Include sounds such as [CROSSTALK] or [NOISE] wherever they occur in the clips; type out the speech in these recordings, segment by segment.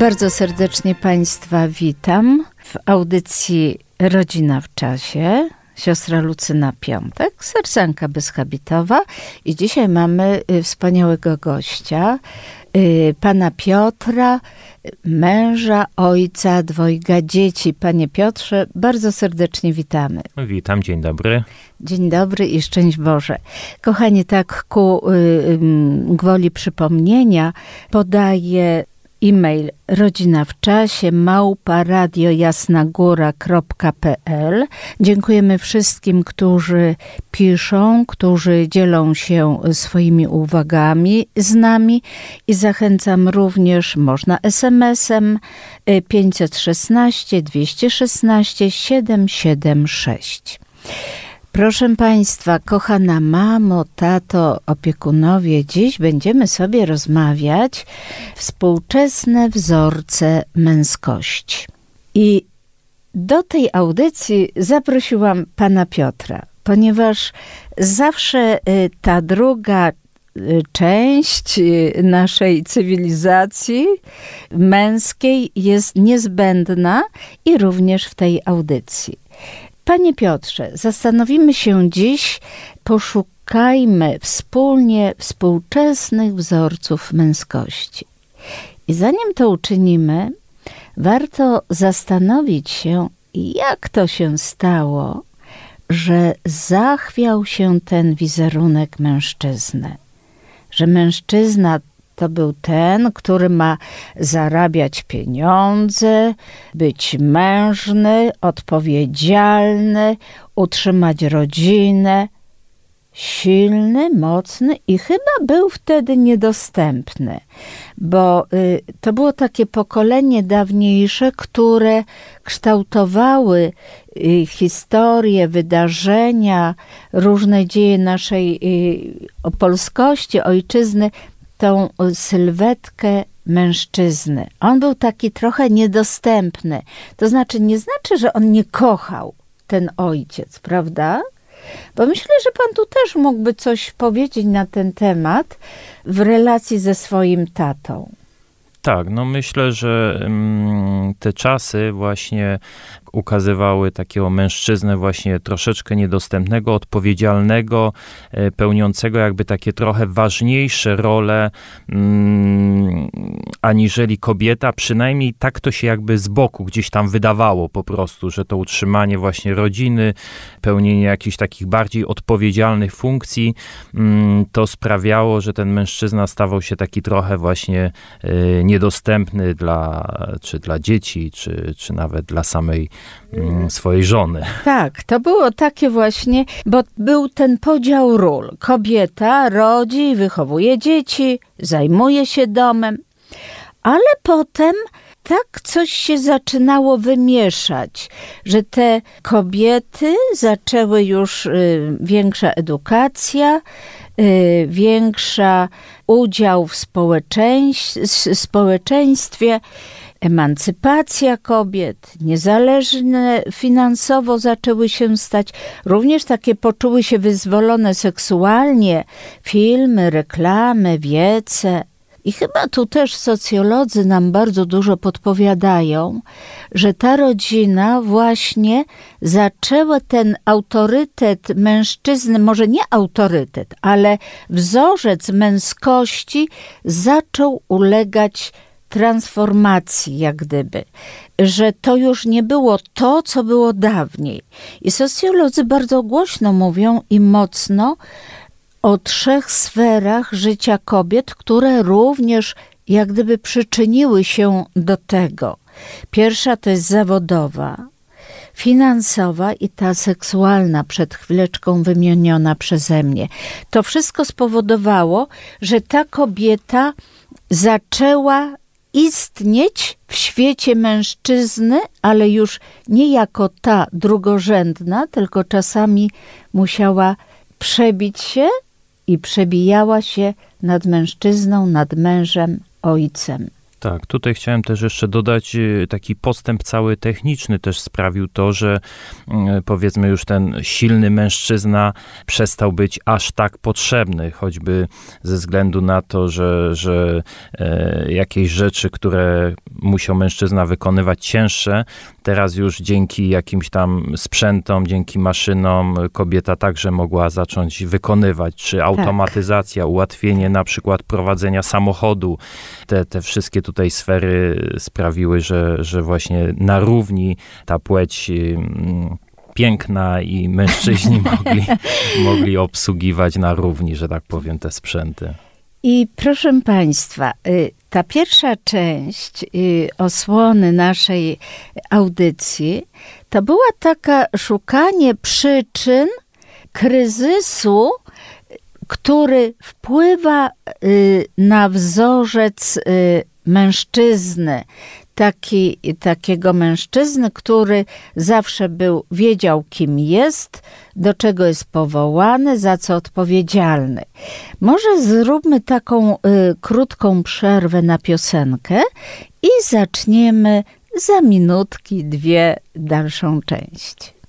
Bardzo serdecznie Państwa witam w audycji Rodzina w czasie. Siostra Lucyna Piątek, sercanka bezhabitowa i dzisiaj mamy y, wspaniałego gościa, y, pana Piotra, męża, ojca dwojga dzieci. Panie Piotrze, bardzo serdecznie witamy. Witam, dzień dobry. Dzień dobry i szczęść Boże. Kochani, tak ku y, y, gwoli przypomnienia podaję e-mail rodzina w czasie małpa radiojasnagóra.pl. Dziękujemy wszystkim, którzy piszą, którzy dzielą się swoimi uwagami z nami i zachęcam również, można SMS-em 516 216 776. Proszę Państwa, kochana mamo, tato, opiekunowie, dziś będziemy sobie rozmawiać współczesne wzorce męskości. I do tej audycji zaprosiłam pana Piotra, ponieważ zawsze y, ta druga y, część y, naszej cywilizacji męskiej jest niezbędna i również w tej audycji. Panie Piotrze, zastanowimy się dziś, poszukajmy wspólnie współczesnych wzorców męskości. I zanim to uczynimy, warto zastanowić się, jak to się stało, że zachwiał się ten wizerunek mężczyzny. Że mężczyzna to był ten, który ma zarabiać pieniądze, być mężny, odpowiedzialny, utrzymać rodzinę. Silny, mocny i chyba był wtedy niedostępny, bo y, to było takie pokolenie dawniejsze, które kształtowały y, historię, wydarzenia, różne dzieje naszej y, polskości, ojczyzny tą sylwetkę mężczyzny. On był taki trochę niedostępny. To znaczy, nie znaczy, że on nie kochał ten ojciec, prawda? Bo myślę, że pan tu też mógłby coś powiedzieć na ten temat w relacji ze swoim tatą. Tak, no myślę, że mm, te czasy właśnie ukazywały takiego mężczyznę właśnie troszeczkę niedostępnego, odpowiedzialnego, e, pełniącego jakby takie trochę ważniejsze role mm, aniżeli kobieta. Przynajmniej tak to się jakby z boku gdzieś tam wydawało po prostu, że to utrzymanie właśnie rodziny, pełnienie jakichś takich bardziej odpowiedzialnych funkcji, mm, to sprawiało, że ten mężczyzna stawał się taki trochę właśnie e, niedostępny dla, czy dla dzieci, czy, czy nawet dla samej swojej żony. Tak, to było takie właśnie, bo był ten podział ról. Kobieta rodzi, wychowuje dzieci, zajmuje się domem, ale potem tak coś się zaczynało wymieszać, że te kobiety zaczęły już y, większa edukacja, y, większa udział w społeczeństwie emancypacja kobiet, niezależne finansowo zaczęły się stać, również takie poczuły się wyzwolone seksualnie, filmy, reklamy, wiece. I chyba tu też socjolodzy nam bardzo dużo podpowiadają, że ta rodzina właśnie zaczęła ten autorytet mężczyzny, może nie autorytet, ale wzorzec męskości zaczął ulegać transformacji, jak gdyby, że to już nie było to, co było dawniej. I socjolodzy bardzo głośno mówią i mocno o trzech sferach życia kobiet, które również jak gdyby przyczyniły się do tego. Pierwsza to jest zawodowa, finansowa i ta seksualna, przed chwileczką wymieniona przeze mnie. To wszystko spowodowało, że ta kobieta zaczęła istnieć w świecie mężczyzny, ale już nie jako ta drugorzędna, tylko czasami musiała przebić się i przebijała się nad mężczyzną, nad mężem, ojcem. Tak, tutaj chciałem też jeszcze dodać, y, taki postęp cały techniczny też sprawił to, że y, powiedzmy już ten silny mężczyzna przestał być aż tak potrzebny, choćby ze względu na to, że, że e, jakieś rzeczy, które musiał mężczyzna wykonywać cięższe, teraz już dzięki jakimś tam sprzętom, dzięki maszynom kobieta także mogła zacząć wykonywać, czy tak. automatyzacja, tak. ułatwienie na przykład prowadzenia samochodu, te, te wszystkie tutaj sfery sprawiły, że, że właśnie na równi ta płeć piękna i mężczyźni [LAUGHS] mogli, mogli obsługiwać na równi, że tak powiem, te sprzęty. I proszę Państwa, y, ta pierwsza część y, osłony naszej audycji to była taka szukanie przyczyn kryzysu który wpływa y, na wzorzec y, mężczyzny, taki, takiego mężczyzny, który zawsze był, wiedział, kim jest, do czego jest powołany, za co odpowiedzialny. Może zróbmy taką y, krótką przerwę na piosenkę i zaczniemy za minutki, dwie dalszą część.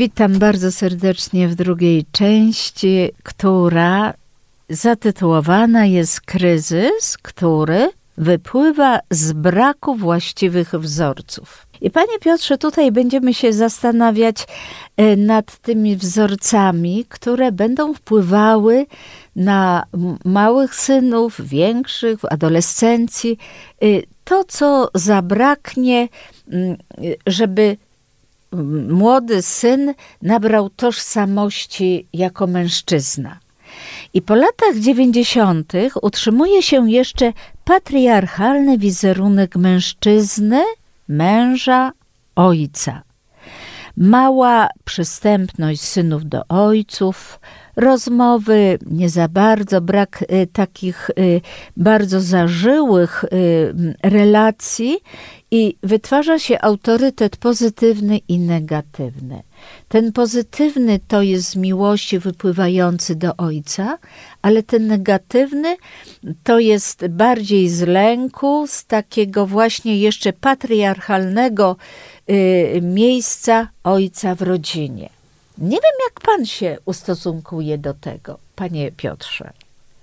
Witam bardzo serdecznie w drugiej części, która zatytułowana jest Kryzys, który wypływa z braku właściwych wzorców. I panie Piotrze, tutaj będziemy się zastanawiać e, nad tymi wzorcami, które będą wpływały na małych synów, większych, w adolescencji. E, to, co zabraknie, żeby młody syn nabrał tożsamości jako mężczyzna. I po latach dziewięćdziesiątych utrzymuje się jeszcze patriarchalny wizerunek mężczyzny, męża, ojca. Mała przystępność synów do ojców, rozmowy nie za bardzo, brak y, takich y, bardzo zażyłych y, relacji i wytwarza się autorytet pozytywny i negatywny. Ten pozytywny to jest z miłości wypływający do ojca, ale ten negatywny to jest bardziej z lęku, z takiego właśnie jeszcze patriarchalnego miejsca ojca w rodzinie. Nie wiem, jak pan się ustosunkuje do tego, panie Piotrze.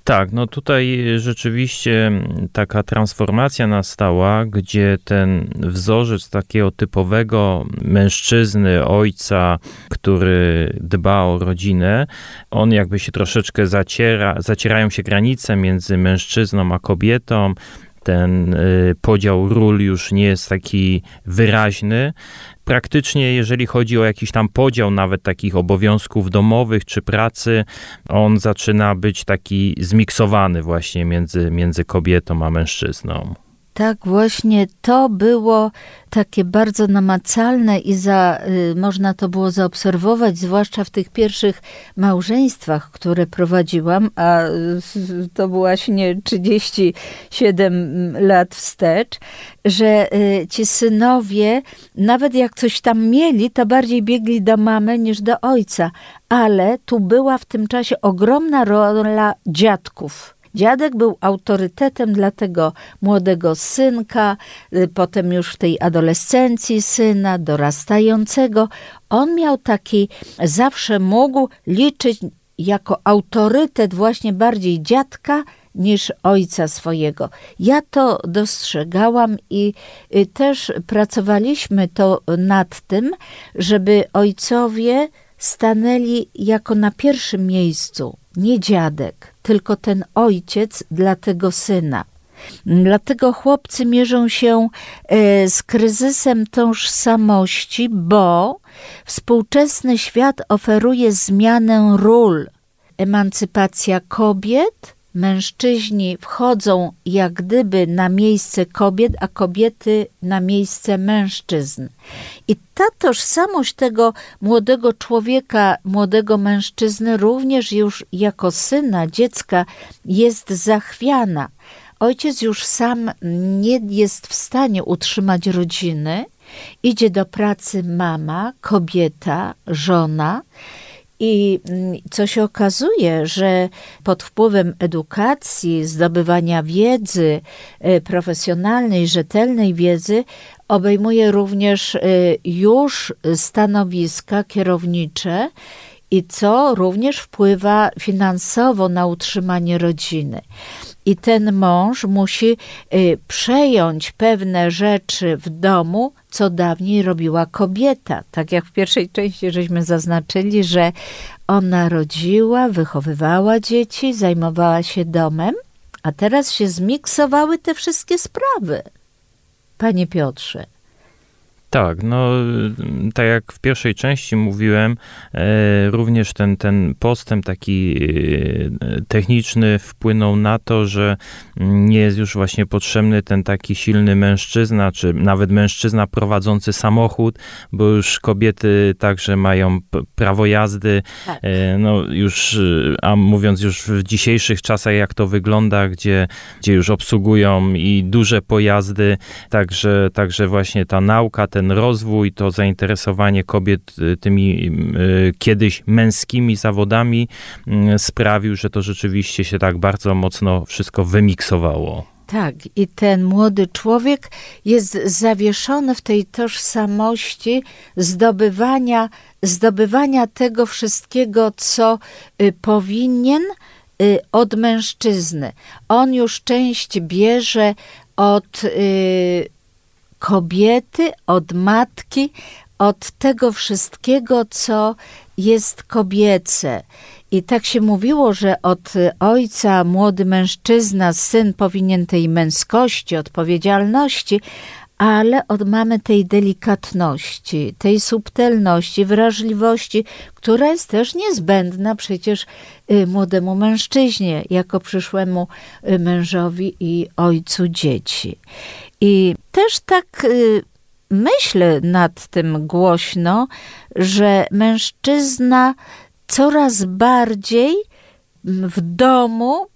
Tak, no tutaj rzeczywiście taka transformacja nastała, gdzie ten wzorzec takiego typowego mężczyzny, ojca, który dba o rodzinę, on jakby się troszeczkę zaciera, zacierają się granice między mężczyzną a kobietą, ten y, podział ról już nie jest taki wyraźny. Praktycznie, jeżeli chodzi o jakiś tam podział nawet takich obowiązków domowych czy pracy, on zaczyna być taki zmiksowany właśnie między, między kobietą a mężczyzną. Tak, właśnie to było takie bardzo namacalne i za, y, można to było zaobserwować, zwłaszcza w tych pierwszych małżeństwach, które prowadziłam, a to właśnie 37 lat wstecz, że y, ci synowie, nawet jak coś tam mieli, to bardziej biegli do mamy niż do ojca. Ale tu była w tym czasie ogromna rola dziadków Dziadek był autorytetem dla tego młodego synka, y, potem już w tej adolescencji syna, dorastającego. On miał taki, zawsze mógł liczyć jako autorytet właśnie bardziej dziadka niż ojca swojego. Ja to dostrzegałam i y, też pracowaliśmy to nad tym, żeby ojcowie stanęli jako na pierwszym miejscu, nie dziadek, tylko ten ojciec dla tego syna. Dlatego chłopcy mierzą się e, z kryzysem tożsamości, bo współczesny świat oferuje zmianę ról. Emancypacja kobiet, mężczyźni wchodzą jak gdyby na miejsce kobiet, a kobiety na miejsce mężczyzn. I ta tożsamość tego młodego człowieka, młodego mężczyzny, również już jako syna, dziecka jest zachwiana. Ojciec już sam nie jest w stanie utrzymać rodziny, idzie do pracy mama, kobieta, żona. I mm, co się okazuje, że pod wpływem edukacji, zdobywania wiedzy e, profesjonalnej, rzetelnej wiedzy, obejmuje również e, już stanowiska kierownicze i co również wpływa finansowo na utrzymanie rodziny i ten mąż musi y, przejąć pewne rzeczy w domu, co dawniej robiła kobieta. Tak jak w pierwszej części żeśmy zaznaczyli, że ona rodziła, wychowywała dzieci, zajmowała się domem, a teraz się zmiksowały te wszystkie sprawy. Panie Piotrze. Tak, no tak jak w pierwszej części mówiłem, e, również ten, ten postęp taki e, techniczny wpłynął na to, że nie jest już właśnie potrzebny ten taki silny mężczyzna, czy nawet mężczyzna prowadzący samochód, bo już kobiety także mają prawo jazdy, tak. E, no już, a mówiąc już w dzisiejszych czasach, jak to wygląda, gdzie, gdzie już obsługują i duże pojazdy, także, także właśnie ta nauka, ten rozwój, to zainteresowanie kobiet y, tymi y, kiedyś męskimi zawodami mm, sprawił, że to rzeczywiście się tak bardzo mocno wszystko wymiksowało. Tak, i ten młody człowiek jest zawieszony w tej tożsamości zdobywania, zdobywania tego wszystkiego, co y, powinien od mężczyzny. On już część bierze od kobiety, od matki, od tego wszystkiego, co jest kobiece. I tak się mówiło, że od ojca młody mężczyzna, syn powinien tej męskości, odpowiedzialności, ale od mamy tej delikatności, tej subtelności, wrażliwości, która jest też niezbędna przecież y, młodemu mężczyźnie, jako przyszłemu y, mężowi i ojcu dzieci. I też tak y, myślę nad tym głośno, że mężczyzna coraz bardziej w domu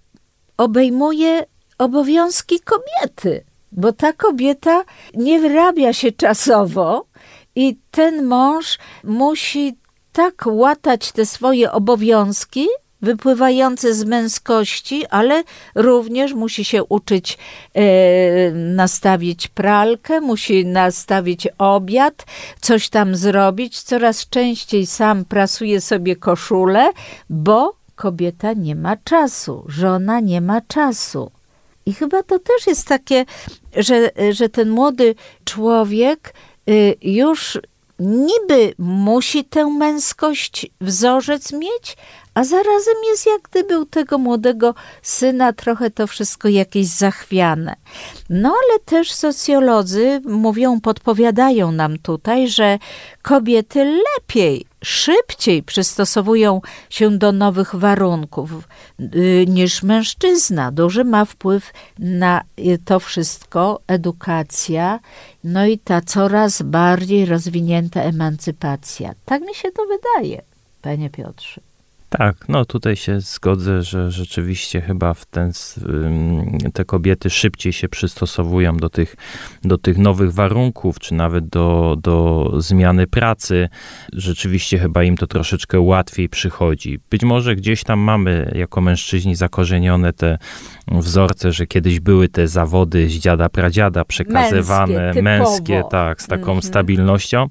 obejmuje obowiązki kobiety, bo ta kobieta nie wyrabia się czasowo i ten mąż musi tak łatać te swoje obowiązki, wypływające z męskości, ale również musi się uczyć e, nastawić pralkę, musi nastawić obiad, coś tam zrobić. Coraz częściej sam prasuje sobie koszulę, bo kobieta nie ma czasu, żona nie ma czasu. I chyba to też jest takie, że, że ten młody człowiek y, już niby musi tę męskość, wzorzec mieć, a zarazem jest jak gdyby u tego młodego syna trochę to wszystko jakieś zachwiane. No ale też socjolodzy mówią, podpowiadają nam tutaj, że kobiety lepiej, szybciej przystosowują się do nowych warunków y, niż mężczyzna. Duży ma wpływ na y, to wszystko edukacja, no i ta coraz bardziej rozwinięta emancypacja. Tak mi się to wydaje, panie Piotrze. Tak, no tutaj się zgodzę, że rzeczywiście chyba w ten, te kobiety szybciej się przystosowują do tych, do tych nowych warunków, czy nawet do, do zmiany pracy. Rzeczywiście chyba im to troszeczkę łatwiej przychodzi. Być może gdzieś tam mamy jako mężczyźni zakorzenione te wzorce, że kiedyś były te zawody z dziada pradziada przekazywane, męskie, męskie tak, z taką mhm. stabilnością,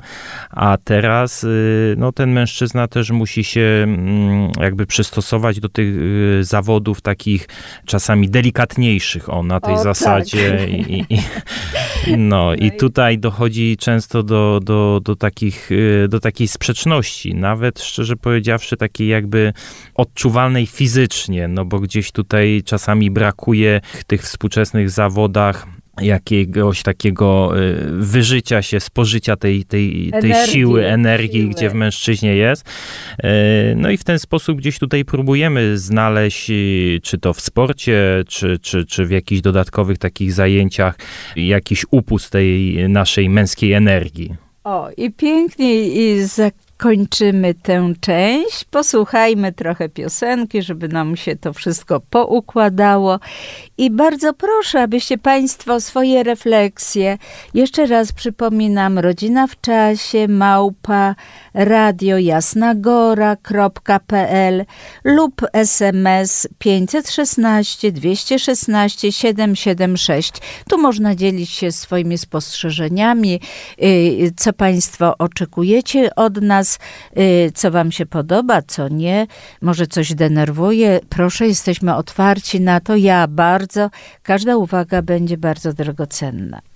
a teraz y, no, ten mężczyzna też musi się mm, jakby przystosować do tych y, zawodów takich czasami delikatniejszych, o, na tej O, zasadzie. tak. I, i, [LAUGHS] no, i tutaj dochodzi często do, do, do, takich, y, do takiej sprzeczności, nawet szczerze powiedziawszy, takiej jakby odczuwalnej fizycznie, no bo gdzieś tutaj czasami brakuje w tych współczesnych zawodach jakiegoś takiego y, wyżycia się, spożycia tej, tej, tej Energii, siły, energii, siły. gdzie w mężczyźnie jest. Y, No i w ten sposób gdzieś tutaj próbujemy znaleźć, y, czy to w sporcie, czy, czy, czy w jakichś dodatkowych takich zajęciach, jakiś upust tej naszej męskiej energii. O, i pięknie i zakończymy tę część. Posłuchajmy trochę piosenki, żeby nam się to wszystko poukładało. I bardzo proszę, abyście Państwo swoje refleksje, jeszcze raz przypominam, rodzina w czasie, małpa, radiojasnagora.pl lub SMS 516 216 776. Tu można dzielić się swoimi spostrzeżeniami, y, co Państwo oczekujecie od nas, y, co Wam się podoba, co nie, może coś denerwuje. Proszę, jesteśmy otwarci na to. Ja bardzo, każda uwaga będzie bardzo drogocenna.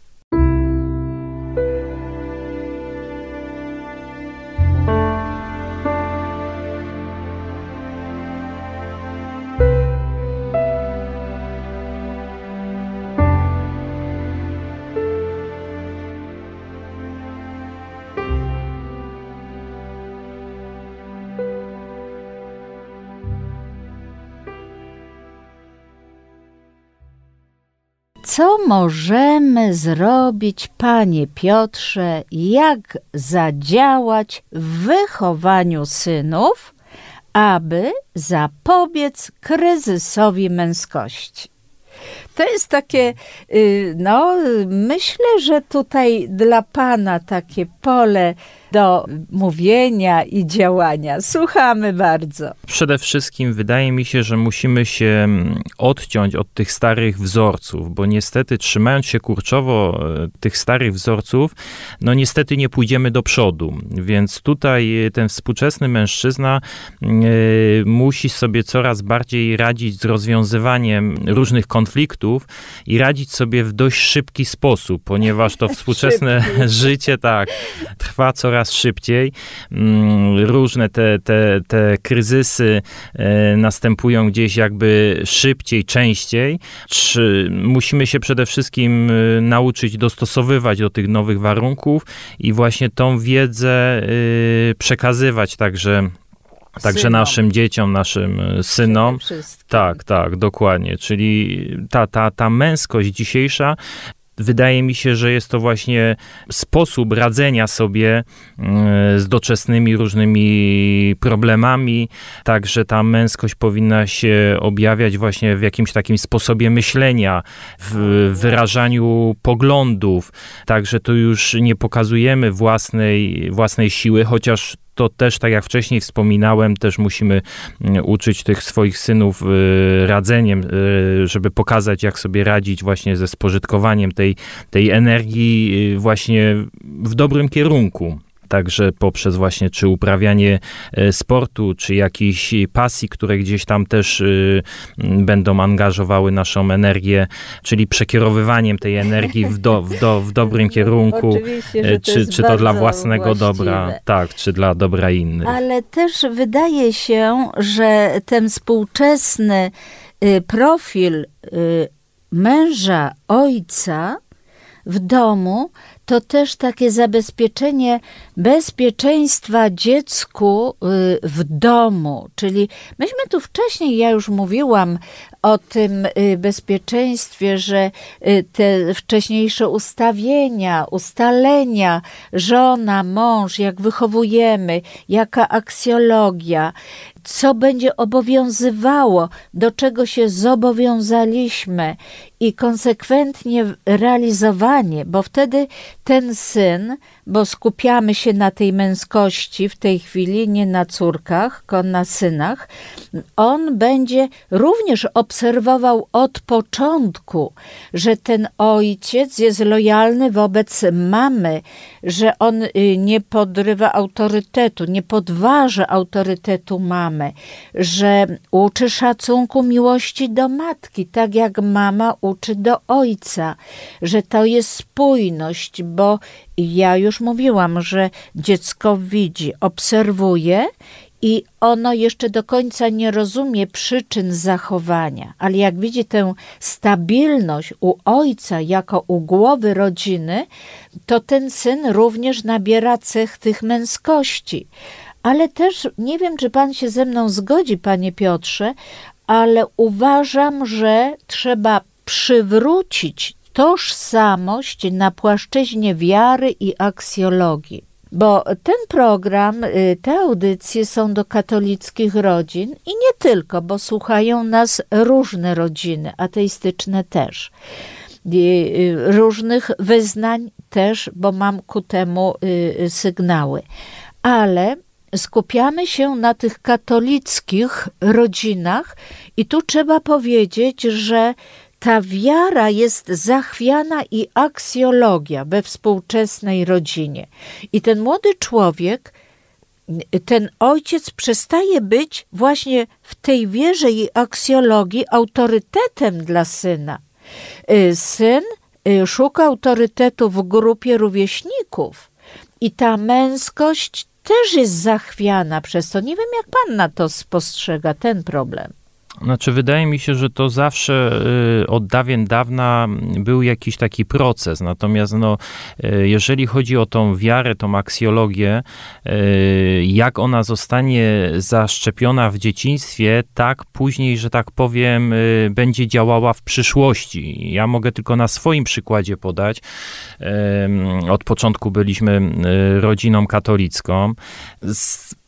Możemy zrobić, panie Piotrze, jak zadziałać w wychowaniu synów, aby zapobiec kryzysowi męskości? To jest takie, y, no, myślę, że tutaj dla pana takie pole do mówienia i działania. Słuchamy bardzo. Przede wszystkim wydaje mi się, że musimy się mm, odciąć od tych starych wzorców, bo niestety trzymając się kurczowo e, tych starych wzorców, no niestety nie pójdziemy do przodu. Więc tutaj e, ten współczesny mężczyzna e, musi sobie coraz bardziej radzić z rozwiązywaniem różnych konfliktów i radzić sobie w dość szybki sposób, ponieważ to [LAUGHS] współczesne życie tak trwa coraz szybciej. Mm, Różne te, te, te kryzysy e, następują gdzieś jakby szybciej, częściej. Czy musimy się przede wszystkim e, nauczyć dostosowywać do tych nowych warunków i właśnie tą wiedzę e, przekazywać także. Także Synom. naszym dzieciom, naszym synom. Tak, tak, dokładnie. Czyli ta, ta, ta męskość dzisiejsza. Wydaje mi się, że jest to właśnie sposób radzenia sobie mm, z doczesnymi różnymi problemami. Także ta męskość powinna się objawiać właśnie w jakimś takim sposobie myślenia, w wyrażaniu poglądów. Także tu już nie pokazujemy własnej, własnej siły, chociaż to też, tak jak wcześniej wspominałem, też musimy mm, uczyć tych swoich synów y, radzeniem, y, żeby pokazać, jak sobie radzić właśnie ze spożytkowaniem tej, tej energii y, właśnie w dobrym kierunku. Także poprzez właśnie czy uprawianie e, sportu, czy jakiejś pasji, które gdzieś tam też y, będą angażowały naszą energię, czyli przekierowywaniem tej energii w, do, w, do, w dobrym kierunku, [LAUGHS] e, to czy, czy to dla własnego właściwe. dobra, tak, czy dla dobra innych. Ale też wydaje się, że ten współczesny y, profil y, męża, ojca w domu to też takie zabezpieczenie bezpieczeństwa dziecku y, w domu. Czyli myśmy tu wcześniej, ja już mówiłam o tym y, bezpieczeństwie, że y, te wcześniejsze ustawienia, ustalenia, żona, mąż, jak wychowujemy, jaka aksjologia, co będzie obowiązywało, do czego się zobowiązaliśmy i konsekwentnie realizowanie, bo wtedy ten syn, bo skupiamy się na tej męskości w tej chwili, nie na córkach, tylko na synach, on będzie również obserwował od początku, że ten ojciec jest lojalny wobec mamy, że on y, nie podrywa autorytetu, nie podważa autorytetu mamy że uczy szacunku miłości do matki, tak jak mama uczy do ojca, że to jest spójność, bo ja już mówiłam, że dziecko widzi, obserwuje i ono jeszcze do końca nie rozumie przyczyn zachowania, ale jak widzi tę stabilność u ojca jako u głowy rodziny, to ten syn również nabiera cech tych męskości. Ale też nie wiem, czy pan się ze mną zgodzi, panie Piotrze, ale uważam, że trzeba przywrócić tożsamość na płaszczyźnie wiary i aksjologii. Bo ten program, y, te audycje są do katolickich rodzin i nie tylko, bo słuchają nas różne rodziny, ateistyczne też. Y, różnych wyznań też, bo mam ku temu y, sygnały. Ale skupiamy się na tych katolickich rodzinach i tu trzeba powiedzieć, że ta wiara jest zachwiana i aksjologia we współczesnej rodzinie. I ten młody człowiek, ten ojciec przestaje być właśnie w tej wierze i aksjologii autorytetem dla syna. Y, syn y, szuka autorytetu w grupie rówieśników i ta męskość też jest zachwiana przez to. Nie wiem, jak pan na to spostrzega ten problem. Znaczy, wydaje mi się, że to zawsze y, od dawien dawna był jakiś taki proces. Natomiast, no, y, jeżeli chodzi o tą wiarę, tą aksjologię, y, jak ona zostanie zaszczepiona w dzieciństwie, tak później, że tak powiem, będzie działała w przyszłości. Ja mogę tylko na swoim przykładzie podać. Od początku byliśmy rodziną katolicką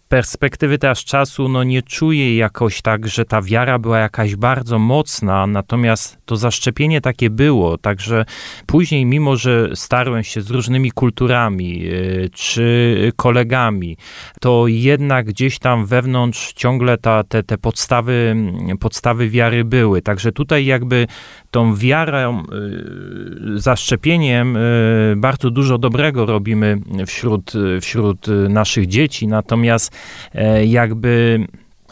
perspektywy teraz czasu, no nie czuję jakoś tak, że ta wiara była jakaś bardzo mocna, natomiast to zaszczepienie takie było, także później, mimo że starłem się z różnymi kulturami y, czy kolegami, to jednak gdzieś tam wewnątrz ciągle ta, te, te podstawy, podstawy wiary były. Także tutaj jakby tą wiarą, y, zaszczepieniem y, bardzo dużo dobrego robimy wśród, wśród naszych dzieci, natomiast e, jakby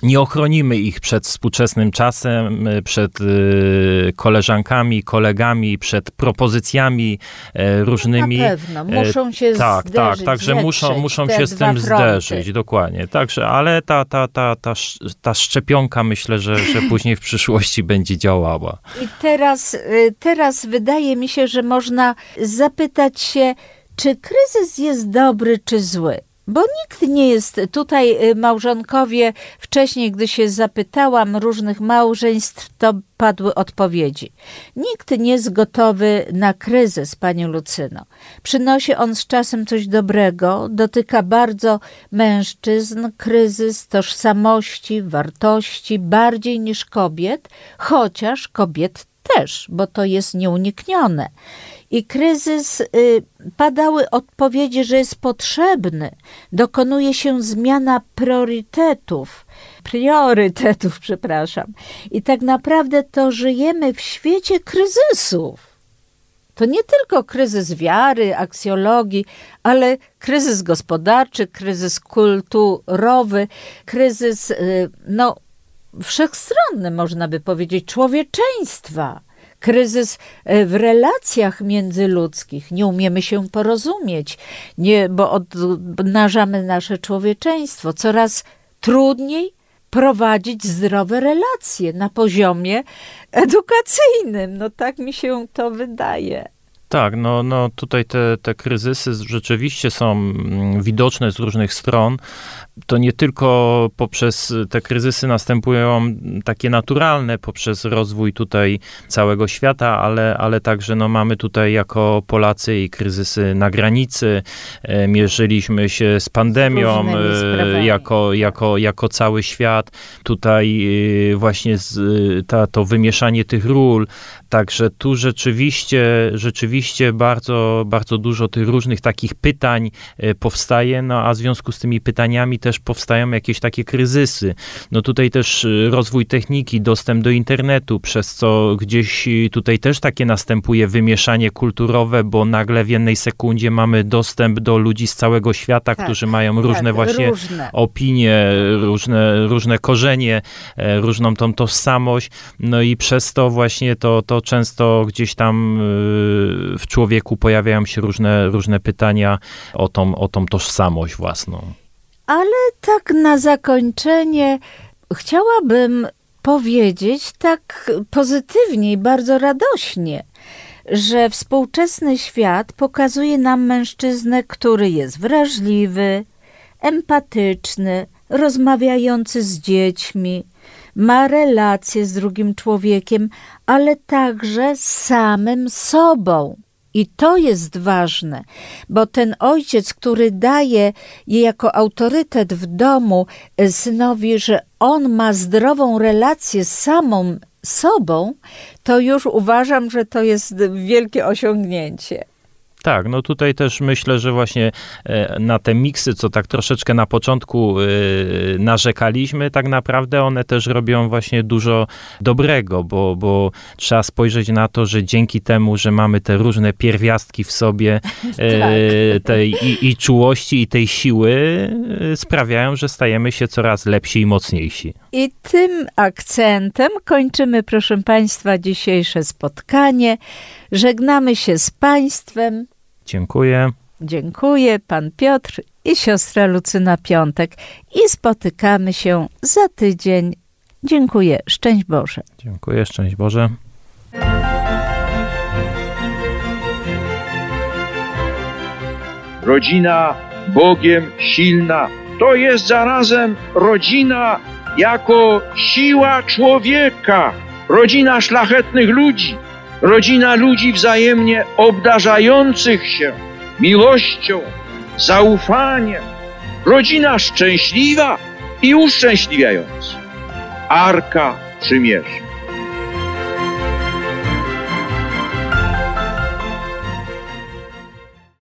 nie ochronimy ich przed współczesnym czasem, przed y, koleżankami, kolegami, przed propozycjami e, różnymi. Na pewno, muszą się tak, zderzyć, Tak, także muszą, muszą się z tym zderzyć, dokładnie. Także, ale ta, ta, ta, ta, ta szczepionka myślę, że, że [CLEARS THROAT] później w przyszłości będzie działała. I teraz, y, teraz wydaje mi się, że można zapytać się, czy kryzys jest dobry czy zły? Bo nikt nie jest tutaj, y, małżonkowie, wcześniej, gdy się zapytałam różnych małżeństw, to padły odpowiedzi. Nikt nie jest gotowy na kryzys, Pani Lucyno. Przynosi on z czasem coś dobrego, dotyka bardzo mężczyzn, kryzys tożsamości, wartości, bardziej niż kobiet, chociaż kobiet też, bo to jest nieuniknione i kryzys y, padały odpowiedzi, że jest potrzebny. Dokonuje się zmiana priorytetów, priorytetów, przepraszam. I tak naprawdę to żyjemy w świecie kryzysów. To nie tylko kryzys wiary, aksjologii, ale kryzys gospodarczy, kryzys kulturowy, kryzys y, no, wszechstronny, można by powiedzieć, człowieczeństwa kryzys e, w relacjach międzyludzkich. Nie umiemy się porozumieć, nie, bo odnażamy nasze człowieczeństwo. Coraz trudniej prowadzić zdrowe relacje na poziomie edukacyjnym. No tak mi się to wydaje. Tak, no, no tutaj te, te kryzysy rzeczywiście są mm, widoczne z różnych stron. To nie tylko poprzez te kryzysy następują takie naturalne, poprzez rozwój tutaj całego świata, ale, ale także no, mamy tutaj jako Polacy i kryzysy na granicy. E, mierzyliśmy się z pandemią e, jako, jako, jako cały świat. Tutaj e, właśnie z, ta, to wymieszanie tych ról. Także tu rzeczywiście, rzeczywiście bardzo, bardzo dużo tych różnych takich pytań e, powstaje, no a w związku z tymi pytaniami też powstają jakieś takie kryzysy. No tutaj też e, rozwój techniki, dostęp do internetu, przez co gdzieś tutaj też takie następuje wymieszanie kulturowe, bo nagle w jednej sekundzie mamy dostęp do ludzi z całego świata, Tak, którzy mają różne tak, właśnie różne. opinie, różne, różne korzenie, e, różną tą tożsamość, no i przez to właśnie to, to często gdzieś tam y, w człowieku pojawiają się różne, różne pytania o tą, o tą tożsamość własną. Ale tak na zakończenie chciałabym powiedzieć tak pozytywnie i bardzo radośnie, że współczesny świat pokazuje nam mężczyznę, który jest wrażliwy, empatyczny, rozmawiający z dziećmi, ma relacje z drugim człowiekiem, ale także z samym sobą. I to jest ważne, bo ten ojciec, który daje jako autorytet w domu e, synowi, że on ma zdrową relację z samą sobą, to już uważam, że to jest wielkie osiągnięcie. Tak, no tutaj też myślę, że właśnie e, na te miksy, co tak troszeczkę na początku e, narzekaliśmy, tak naprawdę one też robią właśnie dużo dobrego, bo, bo trzeba spojrzeć na to, że dzięki temu, że mamy te różne pierwiastki w sobie, e, [LAUGHS] Tak. tej i, i czułości, i tej siły, sprawiają, że stajemy się coraz lepsi i mocniejsi. I tym akcentem kończymy, proszę Państwa, dzisiejsze spotkanie. Żegnamy się z Państwem. Dziękuję. Dziękuję, pan Piotr i siostra Lucyna Piątek. I spotykamy się za tydzień. Dziękuję. Szczęść Boże. Dziękuję, szczęść Boże. Rodzina Bogiem silna to jest zarazem rodzina jako siła człowieka, rodzina szlachetnych ludzi, rodzina ludzi wzajemnie obdarzających się miłością, zaufaniem, rodzina szczęśliwa i uszczęśliwiająca. Arka Przymierza.